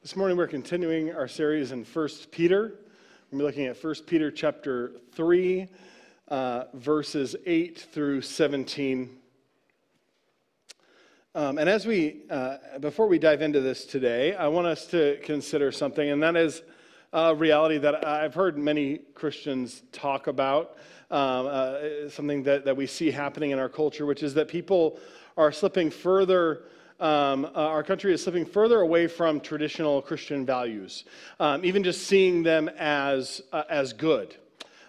This morning we're continuing our series in 1 Peter. We're looking at 1 Peter chapter 3, uh, verses 8 through 17. Um, and as we, uh, before we dive into this today, I want us to consider something, and that is a reality that I've heard many Christians talk about, um, uh, something that, that we see happening in our culture, which is that people are slipping further um, uh, our country is slipping further away from traditional Christian values, um, even just seeing them as, uh, as good.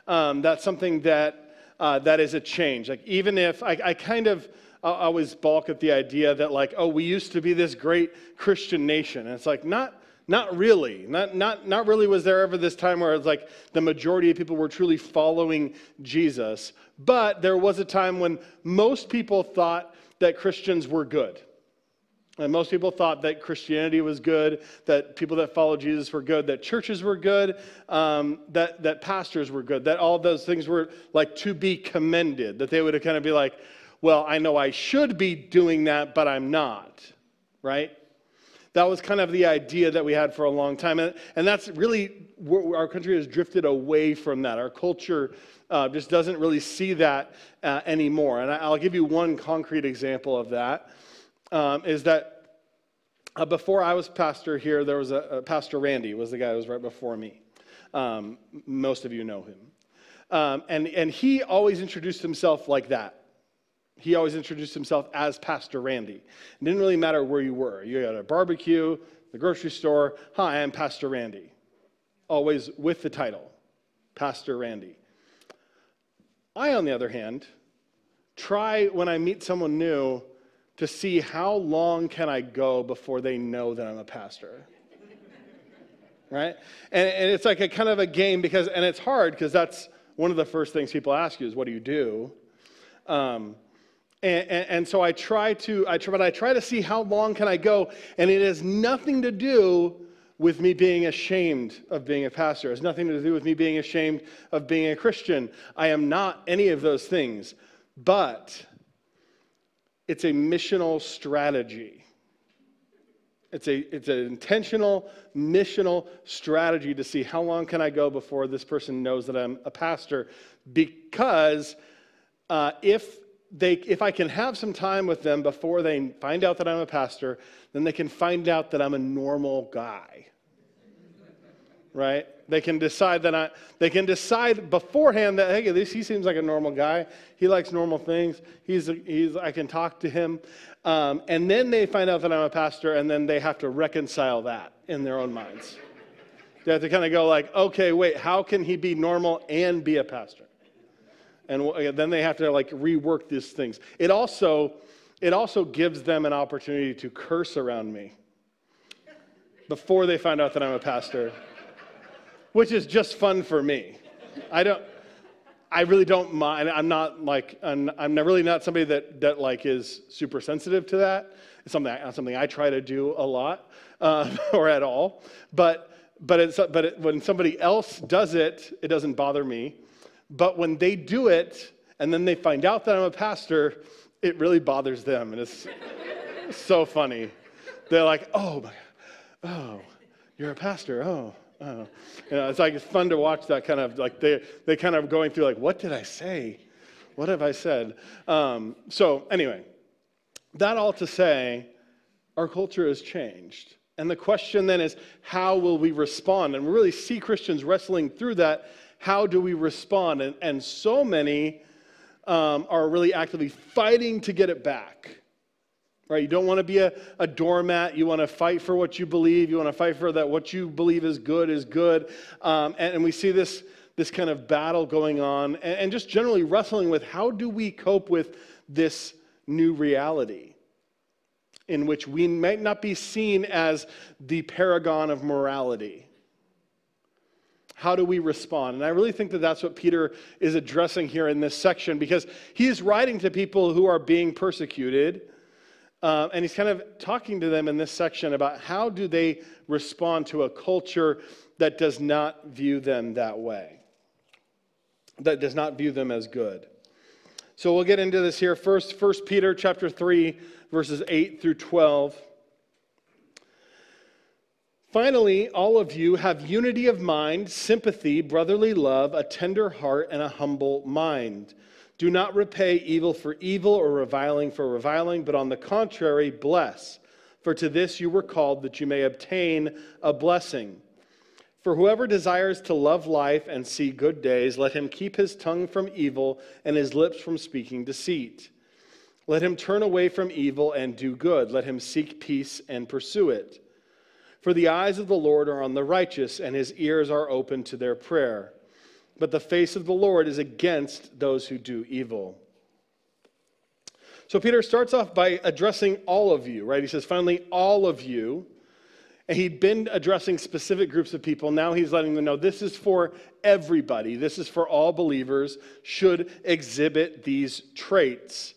Um, that's something that, uh, that is a change. Like, even if I, I kind of I always balk at the idea that, like, oh, we used to be this great Christian nation. And it's like, not, not really. Not, not, not really was there ever this time where it's like the majority of people were truly following Jesus. But there was a time when most people thought that Christians were good. And most people thought that Christianity was good, that people that followed Jesus were good, that churches were good, um, that, that pastors were good, that all those things were like to be commended, that they would kind of be like, well, I know I should be doing that, but I'm not, right? That was kind of the idea that we had for a long time. And, and that's really our country has drifted away from that. Our culture uh, just doesn't really see that uh, anymore. And I'll give you one concrete example of that um, is that uh, before I was pastor here, there was a, a, Pastor Randy was the guy who was right before me. Um, most of you know him. Um, and, and he always introduced himself like that. He always introduced himself as Pastor Randy. It didn't really matter where you were. You had a barbecue, the grocery store. Hi, I'm Pastor Randy. Always with the title, Pastor Randy. I, on the other hand, try when I meet someone new to see how long can I go before they know that I'm a pastor. right? And, and it's like a kind of a game because, and it's hard because that's one of the first things people ask you is, what do you do? Um, and, and, and, so I try to, I try, but I try to see how long can I go, and it has nothing to do with me being ashamed of being a pastor. It has nothing to do with me being ashamed of being a Christian. I am not any of those things. But it's a missional strategy. It's, a, it's an intentional, missional strategy to see how long can I go before this person knows that I'm a pastor. Because uh, if, they, if I can have some time with them before they find out that I'm a pastor, then they can find out that I'm a normal guy. Right? They can decide that I, they can decide beforehand that, hey, this, he seems like a normal guy. He likes normal things. He's, he's, I can talk to him. Um, and then they find out that I'm a pastor, and then they have to reconcile that in their own minds. They have to kind of go like, okay, wait, how can he be normal and be a pastor? And then they have to like rework these things. It also, it also gives them an opportunity to curse around me before they find out that I'm a pastor which is just fun for me. I don't. I really don't mind. I'm not like I'm, I'm really not somebody that that like is super sensitive to that. It's something something I try to do a lot uh, or at all. But but it's but it, when somebody else does it, it doesn't bother me. But when they do it and then they find out that I'm a pastor, it really bothers them, and it's so funny. They're like, oh my, oh, you're a pastor, oh. You know, it's like it's fun to watch that kind of like they they kind of going through like what did I say, what have I said? Um, so anyway, that all to say, our culture has changed, and the question then is how will we respond? And we really see Christians wrestling through that. How do we respond? And and so many um, are really actively fighting to get it back right? You don't want to be a, a doormat. You want to fight for what you believe. You want to fight for that what you believe is good is good. Um, and, and, we see this, this kind of battle going on and, and just generally wrestling with how do we cope with this new reality in which we might not be seen as the paragon of morality. How do we respond? And I really think that that's what Peter is addressing here in this section because he is writing to people who are being persecuted uh, and he's kind of talking to them in this section about how do they respond to a culture that does not view them that way, that does not view them as good. So we'll get into this here first. First Peter chapter 3, verses 8 through 12. Finally, all of you have unity of mind, sympathy, brotherly love, a tender heart, and a humble mind. Do not repay evil for evil or reviling for reviling, but on the contrary, bless. For to this you were called, that you may obtain a blessing. For whoever desires to love life and see good days, let him keep his tongue from evil and his lips from speaking deceit. Let him turn away from evil and do good. Let him seek peace and pursue it. For the eyes of the Lord are on the righteous, and his ears are open to their prayer. But the face of the Lord is against those who do evil. So Peter starts off by addressing all of you, right? He says, finally, all of you. And he'd been addressing specific groups of people. Now he's letting them know this is for everybody. This is for all believers, should exhibit these traits.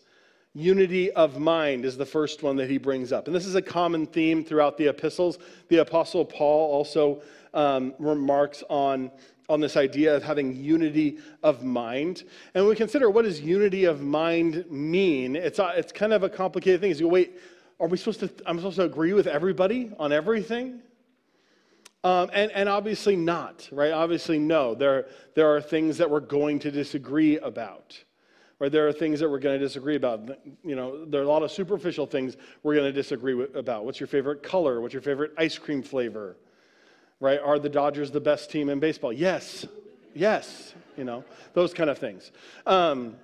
Unity of mind is the first one that he brings up. And this is a common theme throughout the epistles. The Apostle Paul also um, remarks on, on this idea of having unity of mind. And we consider what does unity of mind mean? It's, a, it's kind of a complicated thing. You go, wait, are we supposed to, I'm supposed to agree with everybody on everything? Um, and, and obviously not, right? Obviously, no. There, there are things that we're going to disagree about or there are things that we're going to disagree about. You know, there are a lot of superficial things we're going to disagree with, about. What's your favorite color? What's your favorite ice cream flavor? Right? Are the Dodgers the best team in baseball? Yes. Yes. You know, those kind of things. Um,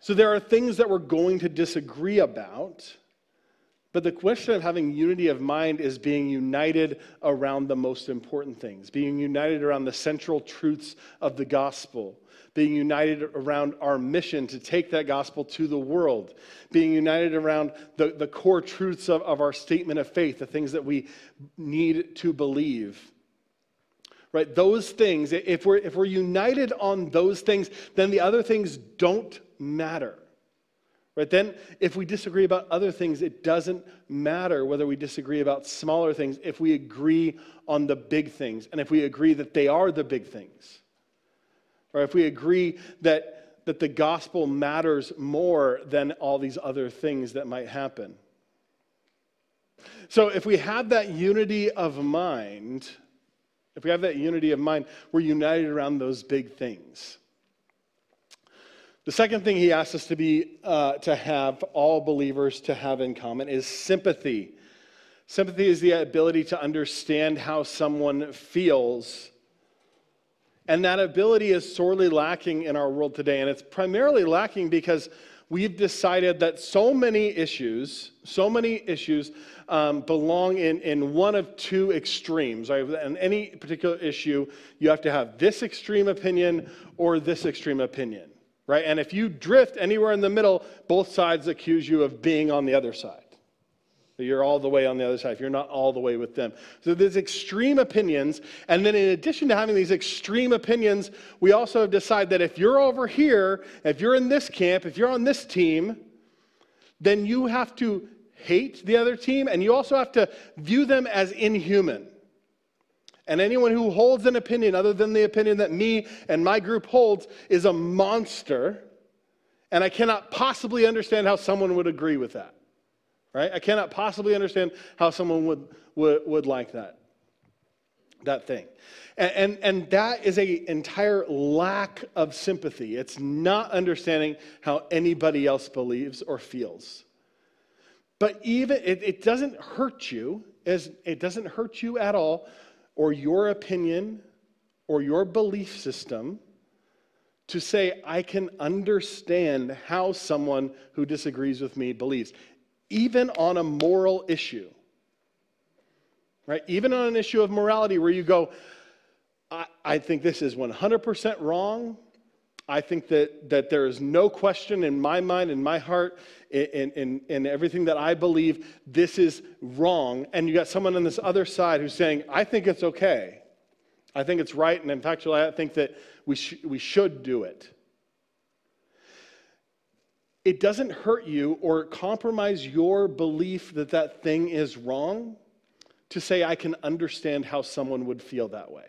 so there are things that we're going to disagree about. But the question of having unity of mind is being united around the most important things, being united around the central truths of the gospel being united around our mission to take that gospel to the world, being united around the, the core truths of, of our statement of faith, the things that we need to believe. Right? Those things, if we're, if we're united on those things, then the other things don't matter. Right? Then, if we disagree about other things, it doesn't matter whether we disagree about smaller things if we agree on the big things and if we agree that they are the big things or if we agree that, that the gospel matters more than all these other things that might happen. So if we have that unity of mind, if we have that unity of mind, we're united around those big things. The second thing he asks us to be, uh, to have all believers to have in common is sympathy. Sympathy is the ability to understand how someone feels and that ability is sorely lacking in our world today. And it's primarily lacking because we've decided that so many issues, so many issues um, belong in, in one of two extremes. Right? And any particular issue, you have to have this extreme opinion or this extreme opinion. Right? And if you drift anywhere in the middle, both sides accuse you of being on the other side. You're all the way on the other side if you're not all the way with them. So there's extreme opinions. And then in addition to having these extreme opinions, we also have decided that if you're over here, if you're in this camp, if you're on this team, then you have to hate the other team and you also have to view them as inhuman. And anyone who holds an opinion other than the opinion that me and my group holds is a monster. And I cannot possibly understand how someone would agree with that right? I cannot possibly understand how someone would, would, would like that, that thing. And, and, and that is an entire lack of sympathy. It's not understanding how anybody else believes or feels. But even, it, it doesn't hurt you, as it doesn't hurt you at all, or your opinion or your belief system to say, I can understand how someone who disagrees with me believes even on a moral issue. Right? Even on an issue of morality where you go, I, I think this is 100% wrong. I think that, that there is no question in my mind, in my heart, in, in, in everything that I believe, this is wrong. And you got someone on this other side who's saying, I think it's okay. I think it's right. And in fact, I think that we, sh- we should do it it doesn't hurt you or compromise your belief that that thing is wrong to say, I can understand how someone would feel that way.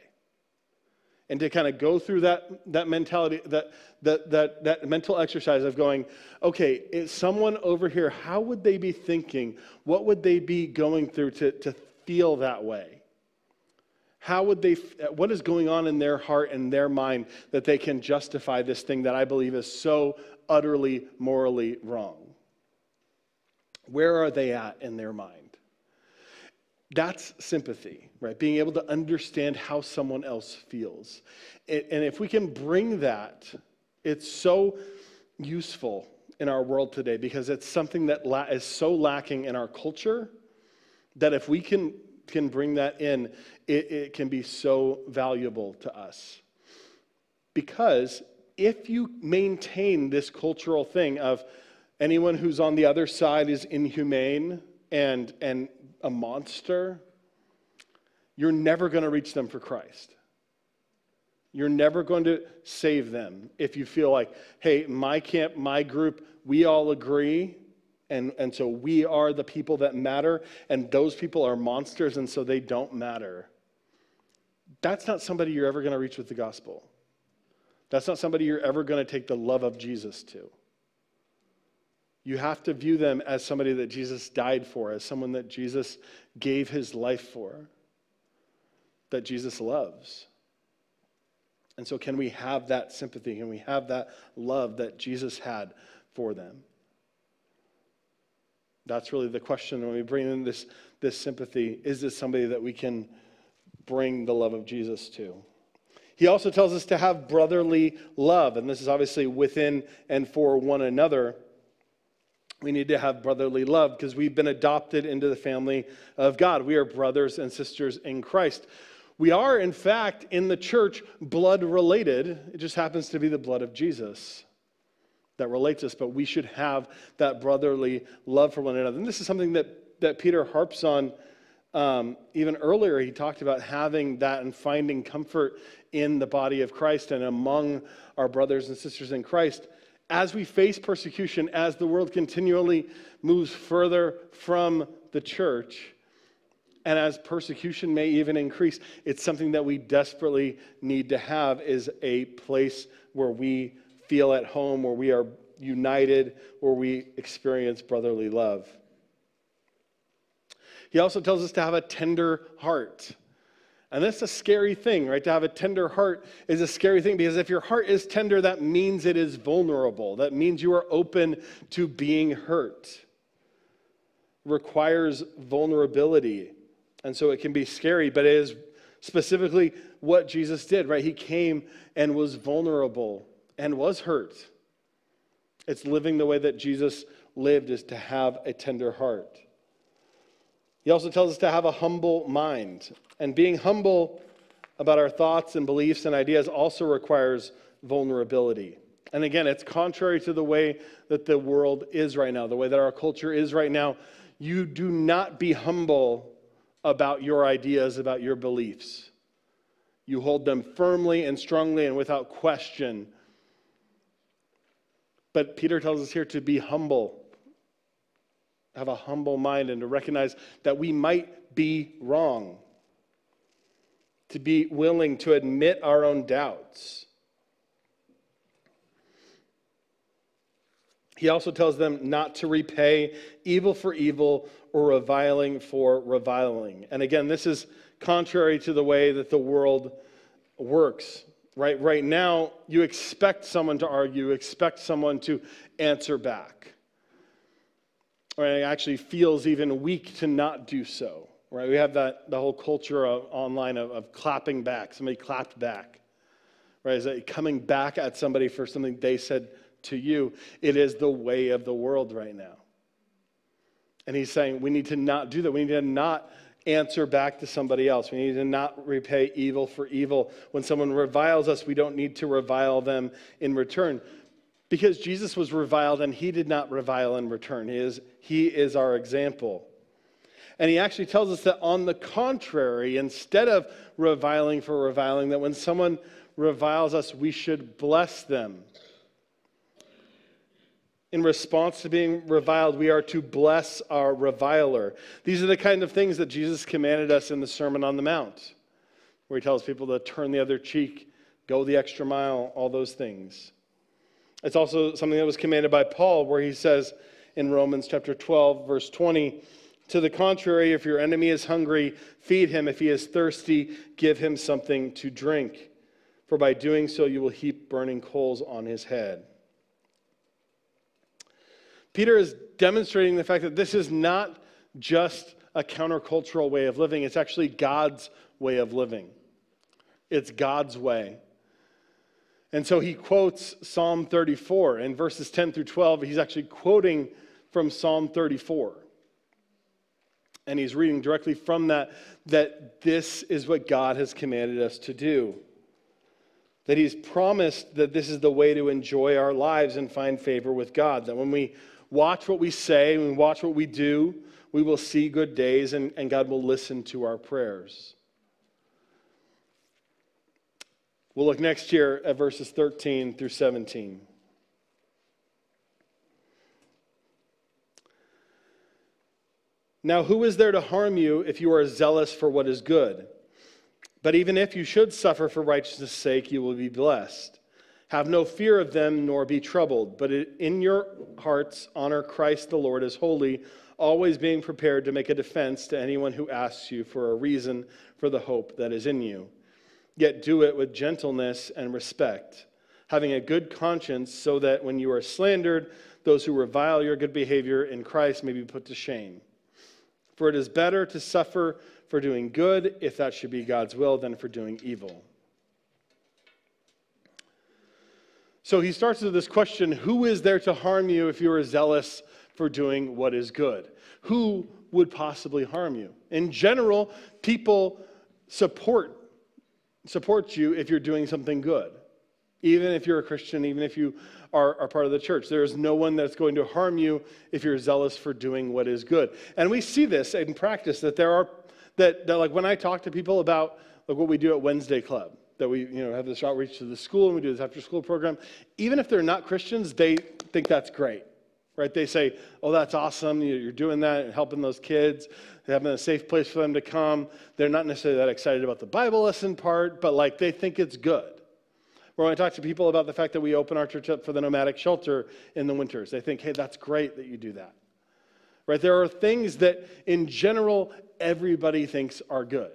And to kind of go through that, that mentality, that, that, that, that mental exercise of going, okay, is someone over here, how would they be thinking? What would they be going through to, to feel that way? How would they, uh, what is going on in their heart and their mind that they can justify this thing that I believe is so utterly morally wrong? Where are they at in their mind? That's sympathy, right? Being able to understand how someone else feels. And if we can bring that, it's so useful in our world today because it's something that is so lacking in our culture that if we can can bring that in, it, it can be so valuable to us. Because if you maintain this cultural thing of anyone who's on the other side is inhumane and, and a monster, you're never going to reach them for Christ. You're never going to save them if you feel like, hey, my camp, my group, we all agree and, and so we are the people that matter, and those people are monsters, and so they don't matter. That's not somebody you're ever going to reach with the gospel. That's not somebody you're ever going to take the love of Jesus to. You have to view them as somebody that Jesus died for, as someone that Jesus gave his life for, that Jesus loves. And so, can we have that sympathy? Can we have that love that Jesus had for them? That's really the question when we bring in this, this sympathy. Is this somebody that we can bring the love of Jesus to? He also tells us to have brotherly love, and this is obviously within and for one another. We need to have brotherly love because we've been adopted into the family of God. We are brothers and sisters in Christ. We are, in fact, in the church, blood related. It just happens to be the blood of Jesus that relates us, but we should have that brotherly love for one another. And this is something that, that Peter harps on um, even earlier. He talked about having that and finding comfort in the body of Christ and among our brothers and sisters in Christ. As we face persecution, as the world continually moves further from the church, and as persecution may even increase, it's something that we desperately need to have is a place where we feel at home, where we are united, where we experience brotherly love. He also tells us to have a tender heart. And that's a scary thing, right? To have a tender heart is a scary thing because if your heart is tender, that means it is vulnerable. That means you are open to being hurt. It requires vulnerability. And so it can be scary, but it is specifically what Jesus did, right? He came and was vulnerable and was hurt. It's living the way that Jesus lived is to have a tender heart. He also tells us to have a humble mind. And being humble about our thoughts and beliefs and ideas also requires vulnerability. And again, it's contrary to the way that the world is right now, the way that our culture is right now. You do not be humble about your ideas, about your beliefs. You hold them firmly and strongly and without question but Peter tells us here to be humble, have a humble mind, and to recognize that we might be wrong, to be willing to admit our own doubts. He also tells them not to repay evil for evil or reviling for reviling. And again, this is contrary to the way that the world works right? Right now, you expect someone to argue, expect someone to answer back. Or it actually feels even weak to not do so, right? We have that the whole culture of, online of, of clapping back. Somebody clapped back, right? Is that coming back at somebody for something they said to you? It is the way of the world right now. And he's saying we need to not do that. We need to not answer back to somebody else. We need to not repay evil for evil. When someone reviles us, we don't need to revile them in return. Because Jesus was reviled and he did not revile in return. He is, he is our example. And he actually tells us that on the contrary, instead of reviling for reviling, that when someone reviles us, we should bless them in response to being reviled, we are to bless our reviler. These are the kind of things that Jesus commanded us in the Sermon on the Mount, where he tells people to turn the other cheek, go the extra mile, all those things. It's also something that was commanded by Paul, where he says in Romans chapter 12, verse 20, To the contrary, if your enemy is hungry, feed him. If he is thirsty, give him something to drink. For by doing so, you will heap burning coals on his head. Peter is demonstrating the fact that this is not just a countercultural way of living, it's actually God's way of living. It's God's way. And so he quotes Psalm 34. In verses 10 through 12, he's actually quoting from Psalm 34. And he's reading directly from that that this is what God has commanded us to do. That he's promised that this is the way to enjoy our lives and find favor with God. That when we watch what we say, we watch what we do, we will see good days and, and God will listen to our prayers. We'll look next year at verses 13 through 17. Now, who is there to harm you if you are zealous for what is good? But even if you should suffer for righteousness' sake, you will be blessed. Have no fear of them, nor be troubled, but in your hearts honor Christ the Lord as holy, always being prepared to make a defense to anyone who asks you for a reason for the hope that is in you. Yet do it with gentleness and respect, having a good conscience, so that when you are slandered, those who revile your good behavior in Christ may be put to shame. For it is better to suffer for doing good, if that should be God's will, than for doing evil. So he starts with this question Who is there to harm you if you are zealous for doing what is good? Who would possibly harm you? In general, people support, support you if you're doing something good. Even if you're a Christian, even if you are, are part of the church. There is no one that's going to harm you if you're zealous for doing what is good. And we see this in practice that there are, that, that like when I talk to people about like what we do at Wednesday Club, that we you know, have this outreach to the school and we do this after school program, even if they're not Christians, they think that's great, right? They say, oh, that's awesome. You're doing that and helping those kids, having a safe place for them to come. They're not necessarily that excited about the Bible lesson part, but like they think it's good. When I talk to people about the fact that we open our church up for the nomadic shelter in the winters, they think, hey, that's great that you do that. Right? There are things that in general everybody thinks are good.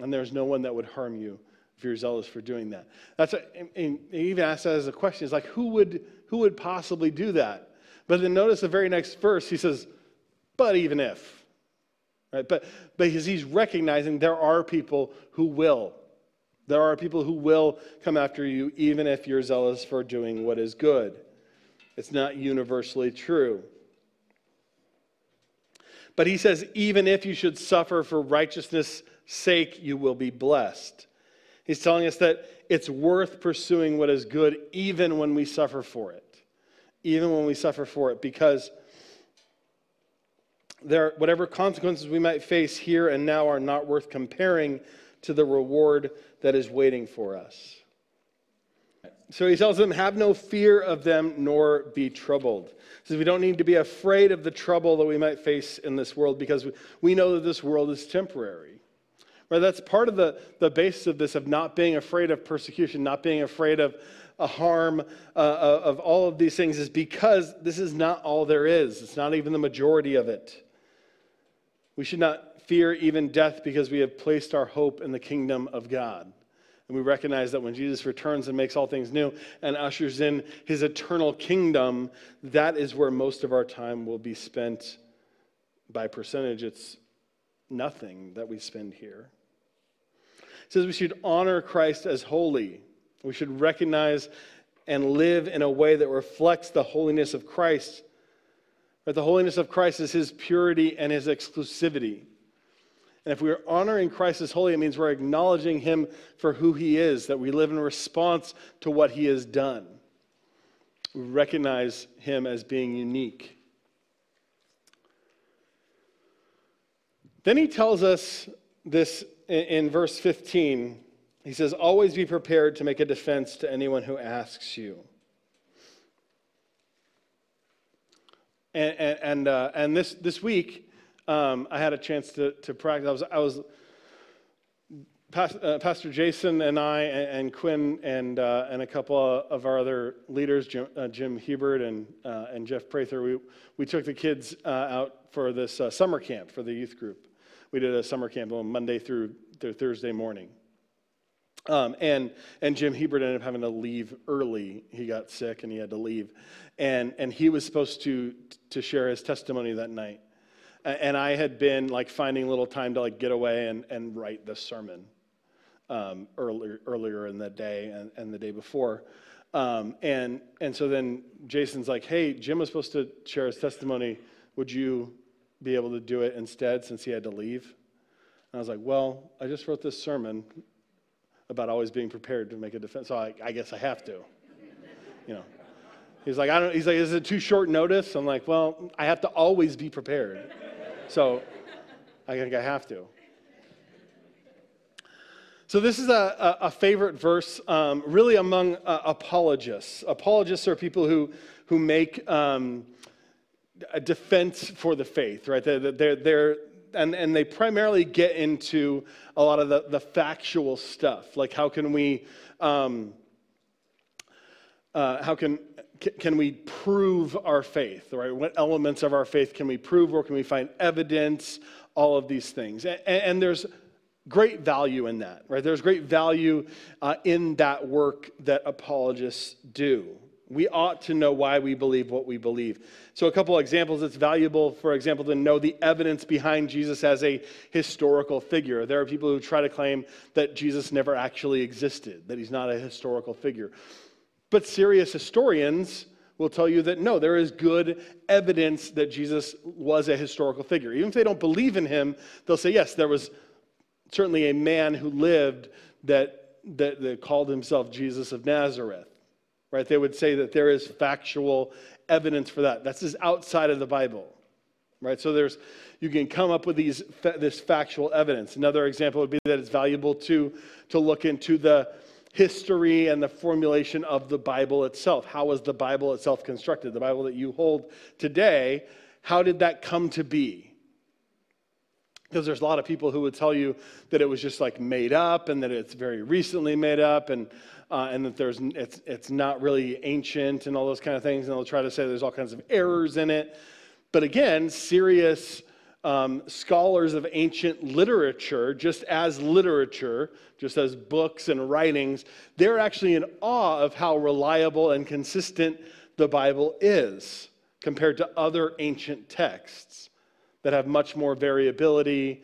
And there's no one that would harm you if you're zealous for doing that. That's a, and he even asked that as a question. It's like, who would, who would possibly do that? But then notice the very next verse, he says, but even if. Right? But because he's recognizing there are people who will. There are people who will come after you, even if you're zealous for doing what is good. It's not universally true. But he says, even if you should suffer for righteousness' sake, you will be blessed. He's telling us that it's worth pursuing what is good even when we suffer for it. Even when we suffer for it, because there, whatever consequences we might face here and now are not worth comparing to the reward that is waiting for us. So he tells them, Have no fear of them, nor be troubled. He says we don't need to be afraid of the trouble that we might face in this world because we know that this world is temporary. Right? That's part of the, the basis of this, of not being afraid of persecution, not being afraid of a harm, uh, uh, of all of these things, is because this is not all there is. It's not even the majority of it. We should not fear even death because we have placed our hope in the kingdom of God. And we recognize that when Jesus returns and makes all things new and ushers in his eternal kingdom, that is where most of our time will be spent. By percentage, it's nothing that we spend here. It says we should honor Christ as holy. We should recognize and live in a way that reflects the holiness of Christ. But the holiness of Christ is his purity and his exclusivity. And if we're honoring Christ as holy, it means we're acknowledging him for who he is, that we live in response to what he has done. We recognize him as being unique. Then he tells us this in, verse 15. He says, Always be prepared to make a defense to anyone who asks you. And, and, and, uh, and this, this week, um, I had a chance to, to practice. I was, I was uh, Pastor Jason and I, and, Quinn, and, uh, and a couple of our other leaders, Jim, uh, Jim Hebert and, uh, and Jeff Prather, we, we took the kids uh, out for this uh, summer camp for the youth group. We did a summer camp on Monday through, through Thursday morning. Um, and, and Jim Hebert ended up having to leave early. He got sick and he had to leave. And, and he was supposed to, to share his testimony that night. And I had been like finding a little time to like get away and, and write the sermon um, earlier, earlier in the day and, and the day before. Um, and, and so then Jason's like, hey, Jim was supposed to share his testimony. Would you be able to do it instead since he had to leave? And I was like, well, I just wrote this sermon about always being prepared to make a defense, so I, I guess I have to. You know. He's like, I don't, he's like, is it too short notice? I'm like, well, I have to always be prepared. So I think I have to. So, this is a, a, favorite verse, um, really among uh, apologists. Apologists are people who, who make um, a defense for the faith, right? They're, they're, they're, and, and they primarily get into a lot of the, the factual stuff, like how can we, um, uh, how can, can we prove our faith, right? What elements of our faith can we prove? Where can we find evidence? All of these things. And, and there's great value in that, right? There's great value uh, in that work that apologists do. We ought to know why we believe what we believe. So, a couple examples. It's valuable, for example, to know the evidence behind Jesus as a historical figure. There are people who try to claim that Jesus never actually existed, that he's not a historical figure. But serious historians will tell you that no, there is good evidence that Jesus was a historical figure. Even if they don't believe in him, they'll say, yes, there was certainly a man who lived that, that, that called himself Jesus of Nazareth. Right? They would say that there is factual evidence for that. That's just outside of the Bible. Right? So there's you can come up with these this factual evidence. Another example would be that it's valuable to to look into the history and the formulation of the Bible itself. How was the Bible itself constructed? The Bible that you hold today, how did that come to be? Because there's a lot of people who would tell you that it was just like made up and that it's very recently made up and, uh, and that there's, it's, it's not really ancient and all those kind of things. And they'll try to say there's all kinds of errors in it. But again, serious um, scholars of ancient literature, just as literature, just as books and writings, they're actually in awe of how reliable and consistent the Bible is compared to other ancient texts that have much more variability,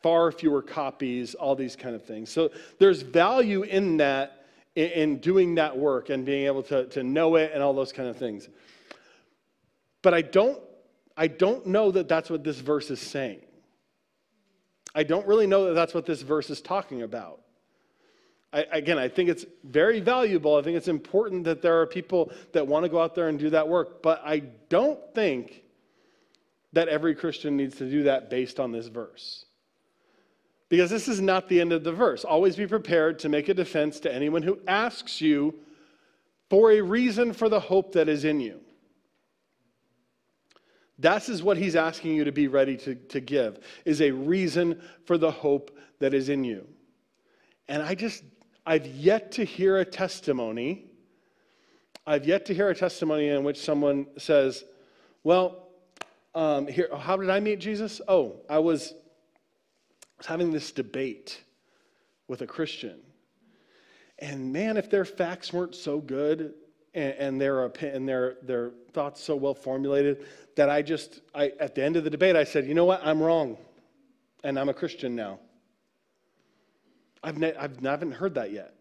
far fewer copies, all these kind of things. So there's value in that, in, in doing that work and being able to, to know it and all those kind of things. But I don't, I don't know that that's what this verse is saying. I don't really know that that's what this verse is talking about. I, again, I think it's very valuable. I think it's important that there are people that want to go out there and do that work. But I don't think that every Christian needs to do that based on this verse. Because this is not the end of the verse. Always be prepared to make a defense to anyone who asks you for a reason for the hope that is in you. That is what he's asking you to be ready to, to give, is a reason for the hope that is in you. And I just, I've yet to hear a testimony. I've yet to hear a testimony in which someone says, well, um, here, how did I meet Jesus? Oh, I was, was having this debate with a Christian. And man, if their facts weren't so good and, and, their, and their, their thoughts so well formulated, that I just, I, at the end of the debate, I said, you know what? I'm wrong. And I'm a Christian now. I've, ne- I've, I haven't heard that yet.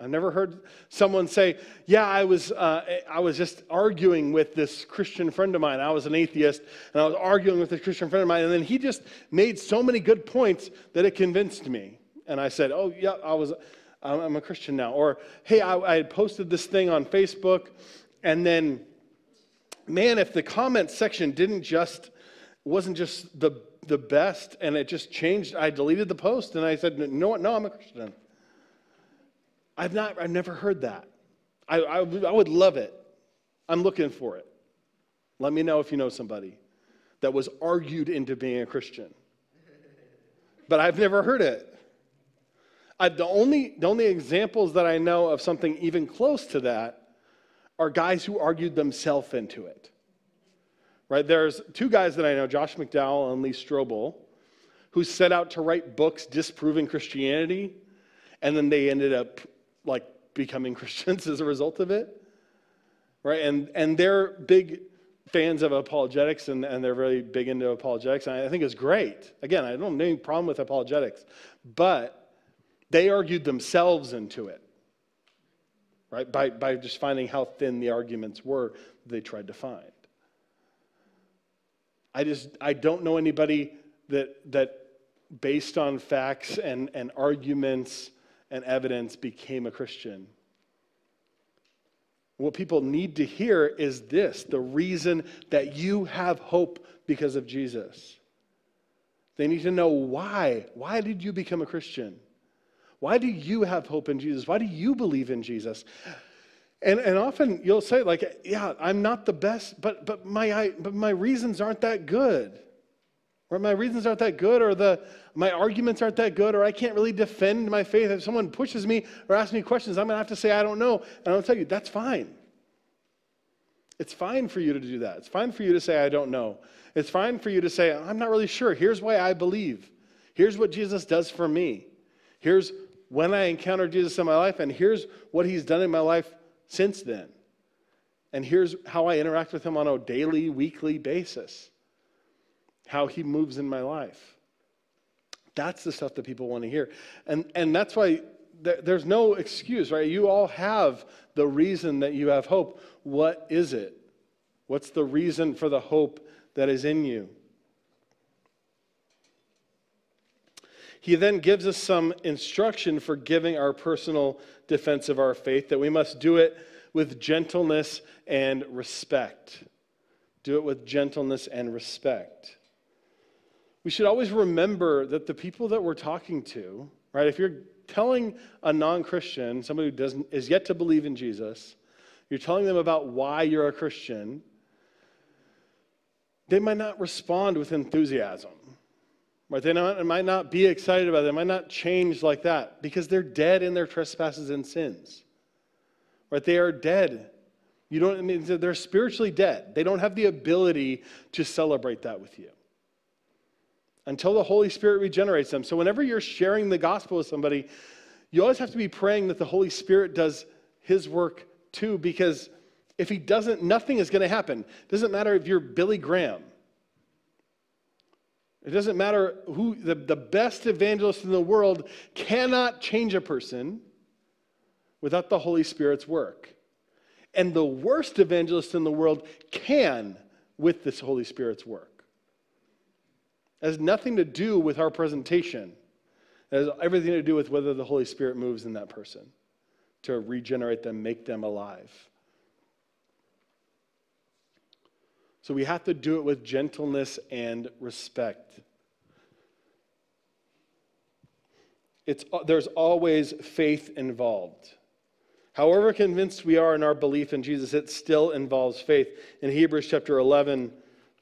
I've never heard someone say, Yeah, I was, uh, I was just arguing with this Christian friend of mine. I was an atheist, and I was arguing with this Christian friend of mine, and then he just made so many good points that it convinced me. And I said, Oh, yeah, I was, I'm a Christian now. Or, Hey, I, I had posted this thing on Facebook, and then, man, if the comment section didn't just, wasn't just the, the best, and it just changed, I deleted the post, and I said, No, no, I'm a Christian. I've, not, I've never heard that. I, I, I would love it. I'm looking for it. Let me know if you know somebody that was argued into being a Christian. But I've never heard it. I, the, only, the only examples that I know of something even close to that are guys who argued themselves into it. Right? There's two guys that I know, Josh McDowell and Lee Strobel, who set out to write books disproving Christianity, and then they ended up like becoming Christians as a result of it. Right? And, and they're big fans of apologetics and, and they're very big into apologetics. And I think it's great. Again, I don't have any problem with apologetics, but they argued themselves into it, right? By, by just finding how thin the arguments were they tried to find. I just, I don't know anybody that, that based on facts and, and arguments and evidence became a Christian. What people need to hear is this the reason that you have hope because of Jesus. They need to know why. Why did you become a Christian? Why do you have hope in Jesus? Why do you believe in Jesus? And, and often you'll say, like, yeah, I'm not the best, but, but, my, I, but my reasons aren't that good. Or my reasons aren't that good, or the, my arguments aren't that good, or I can't really defend my faith. If someone pushes me or asks me questions, I'm going to have to say, I don't know. And I'll tell you, that's fine. It's fine for you to do that. It's fine for you to say, I don't know. It's fine for you to say, I'm not really sure. Here's why I believe. Here's what Jesus does for me. Here's when I encountered Jesus in my life, and here's what he's done in my life since then. And here's how I interact with him on a daily, weekly basis how he moves in my life. That's the stuff that people want to hear. And, and that's why there's no excuse, right? You all have the reason that you have hope. What is it? What's the reason for the hope that is in you? He then gives us some instruction for giving our personal defense of our faith, that we must do it with gentleness and respect. Do it with gentleness and respect we should always remember that the people that we're talking to, right, if you're telling a non Christian, somebody who doesn't, is yet to believe in Jesus, you're telling them about why you're a Christian, they might not respond with enthusiasm. Right? They not, might not be excited about it. They might not change like that because they're dead in their trespasses and sins. Right? They are dead. You don't mean they're spiritually dead. They don't have the ability to celebrate that with you until the Holy Spirit regenerates them. So, whenever you're sharing the gospel with somebody, you always have to be praying that the Holy Spirit does his work too, because if he doesn't, nothing is going to happen. It doesn't matter if you're Billy Graham. It doesn't matter who, the, the best evangelist in the world cannot change a person without the Holy Spirit's work. And the worst evangelist in the world can with this Holy Spirit's work. It has nothing to do with our presentation. It has everything to do with whether the Holy Spirit moves in that person to regenerate them, make them alive. So we have to do it with gentleness and respect. It's, there's always faith involved. However convinced we are in our belief in Jesus, it still involves faith. In Hebrews chapter 11,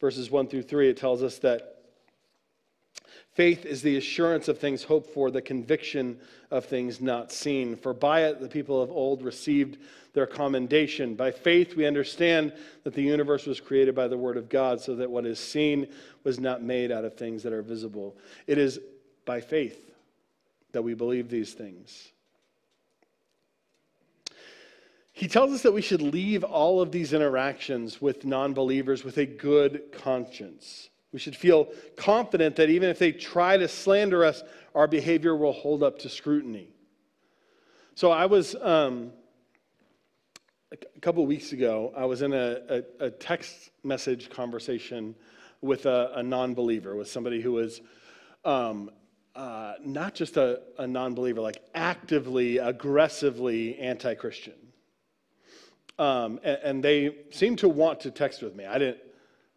verses 1 through 3, it tells us that Faith is the assurance of things hoped for, the conviction of things not seen. For by it the people of old received their commendation. By faith we understand that the universe was created by the word of God, so that what is seen was not made out of things that are visible. It is by faith that we believe these things. He tells us that we should leave all of these interactions with non believers with a good conscience. We should feel confident that even if they try to slander us, our behavior will hold up to scrutiny. So I was, um, a couple weeks ago, I was in a, a, a text message conversation with a, a non believer, with somebody who was um, uh, not just a, a non believer, like actively, aggressively anti Christian. Um, and, and, they seemed to want to text with me. I didn't,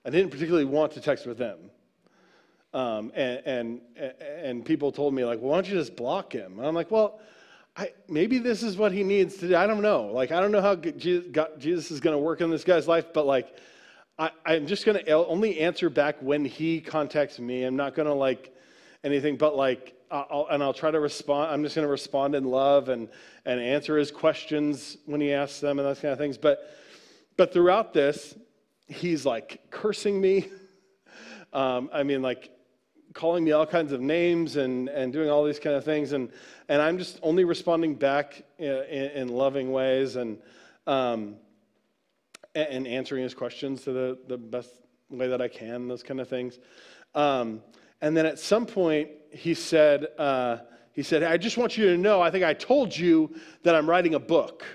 I didn't particularly want to text with them. Um, and, and, and people told me, like, well, why don't you just block him? And I'm like, well, I, maybe this is what he needs to do. I don't know. Like, I don't know how Jesus is going to work in this guy's life, but like, I, I'm just going to only answer back when he contacts me. I'm not going to like anything, but like, I'll, and I'll try to respond. I'm just going to respond in love and, and answer his questions when he asks them and those kind of things. But, but throughout this, he's like cursing me. Um, I mean, like calling me all kinds of names and, and doing all these kind of things. And, and I'm just only responding back in, in, in loving ways and, um, and answering his questions to the, the best way that I can, those kind of things. Um, and then at some point, he said, uh, he said, I just want you to know, I think I told you that I'm writing a book.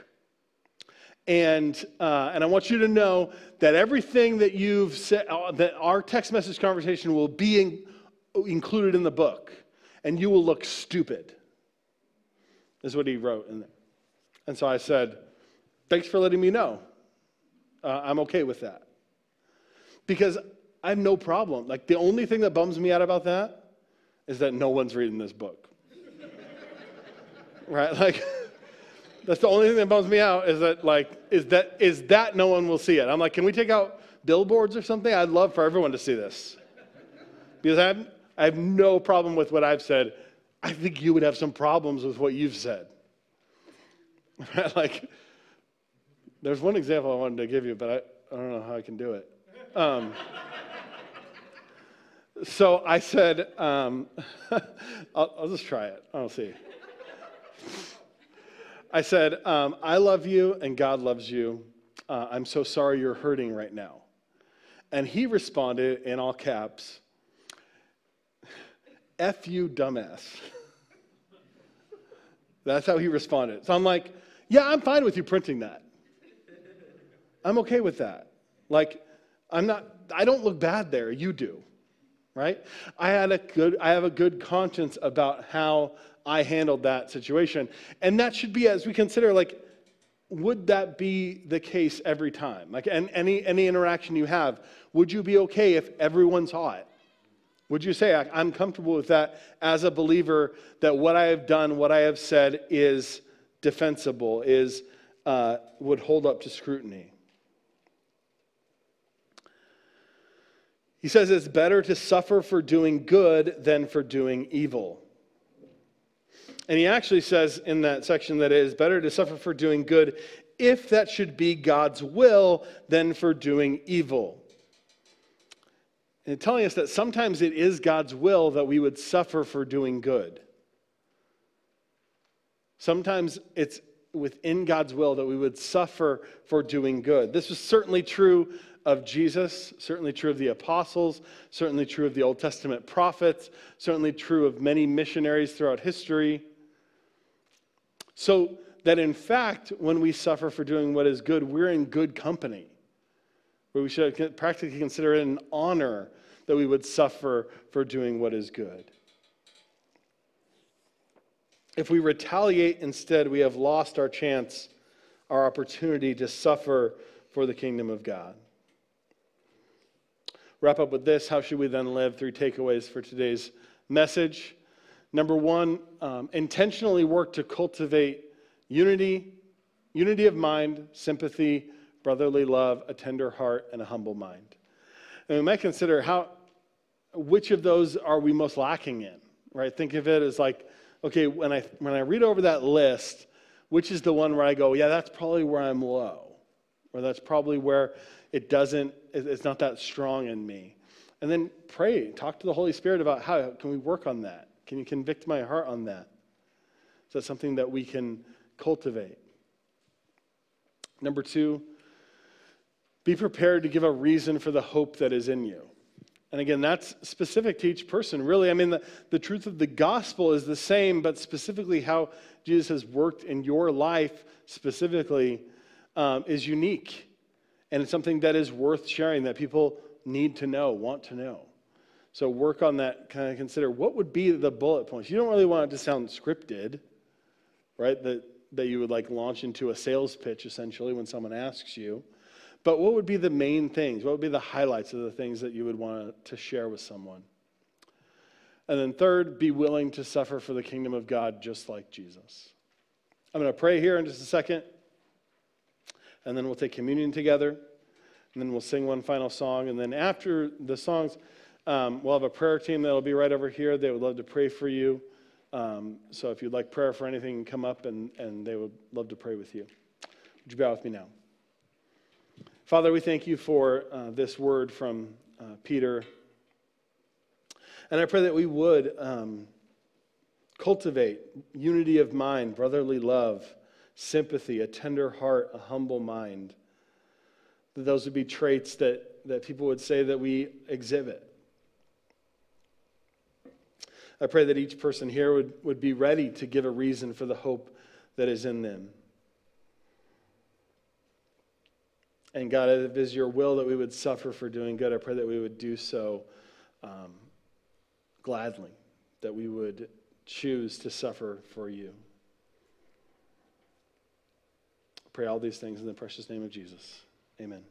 And, uh, and I want you to know that everything that you've said, uh, that our text message conversation will be in, included in the book, and you will look stupid, is what he wrote in there. And so I said, Thanks for letting me know. Uh, I'm okay with that. Because I have no problem. Like, the only thing that bums me out about that is that no one's reading this book. right? Like, that's the only thing that bums me out is that, like, is that, is that no one will see it. I'm like, can we take out billboards or something? I'd love for everyone to see this. Because I have, I have no problem with what I've said. I think you would have some problems with what you've said. Like, there's one example I wanted to give you, but I, I don't know how I can do it. Um, so I said, um, I'll, I'll, just try it. I'll see. I said, um, I love you and God loves you. Uh, I'm so sorry you're hurting right now. And he responded in all caps, F you, dumbass. That's how he responded. So I'm like, yeah, I'm fine with you printing that. I'm okay with that. Like, I'm not, I don't look bad there. You do, right? I had a good, I have a good conscience about how I handled that situation. And that should be as we consider, like, would that be the case every time? Like, and any, any interaction you have, would you be okay if everyone saw it? Would you say, I'm comfortable with that as a believer, that what I have done, what I have said is defensible, is, uh, would hold up to scrutiny? He says it's better to suffer for doing good than for doing evil. And he actually says in that section that it is better to suffer for doing good if that should be God's will than for doing evil. And telling us that sometimes it is God's will that we would suffer for doing good. Sometimes it's within God's will that we would suffer for doing good. This was certainly true of Jesus, certainly true of the apostles, certainly true of the Old Testament prophets, certainly true of many missionaries throughout history. So that in fact, when we suffer for doing what is good, we're in good company. Where we should practically consider it an honor that we would suffer for doing what is good. If we retaliate instead, we have lost our chance, our opportunity to suffer for the kingdom of God wrap up with this how should we then live? Three takeaways for today's message. Number one, um, intentionally work to cultivate unity, unity of mind, sympathy, brotherly love, a tender heart, and a humble mind. And we might consider how, which of those are we most lacking in, right? Think of it as like, okay, when I, when I read over that list, which is the one where I go, yeah, that's probably where I'm low, or that's probably where it doesn't, it's not that strong in me. And then pray, talk to the Holy Spirit about how can we work on that? Can you convict my heart on that? Is that something that we can cultivate? Number two, be prepared to give a reason for the hope that is in you. And again, that's specific to each person, really. I mean, the, the truth of the gospel is the same, but specifically how Jesus has worked in your life specifically um, is unique. And it's something that is worth sharing that people need to know, want to know. So work on that, kind of consider what would be the bullet points. You don't really want it to sound scripted, right? That, that you would like launch into a sales pitch essentially when someone asks you. But what would be the main things? What would be the highlights of the things that you would want to share with someone? And then, third, be willing to suffer for the kingdom of God just like Jesus. I'm going to pray here in just a second and then we'll take communion together, and then we'll sing one final song. And then after the songs, um, we'll have a prayer team that'll be right over here. They would love to pray for you Um, so if you'd like prayer for anything, come up and, and they would love to pray with you. Would you bow with me now? Father, we thank you for uh, this word from uh, Peter. And I pray that we would um, cultivate unity of mind, brotherly love, sympathy, a tender heart, a humble mind. That those would be traits that, that people would say that we exhibit. I pray that each person here would, would be ready to give a reason for the hope that is in them. And God, if it is your will that we would suffer for doing good, I pray that we would do so um, gladly, that we would choose to suffer for you. I pray all these things in the precious name of Jesus. Amen.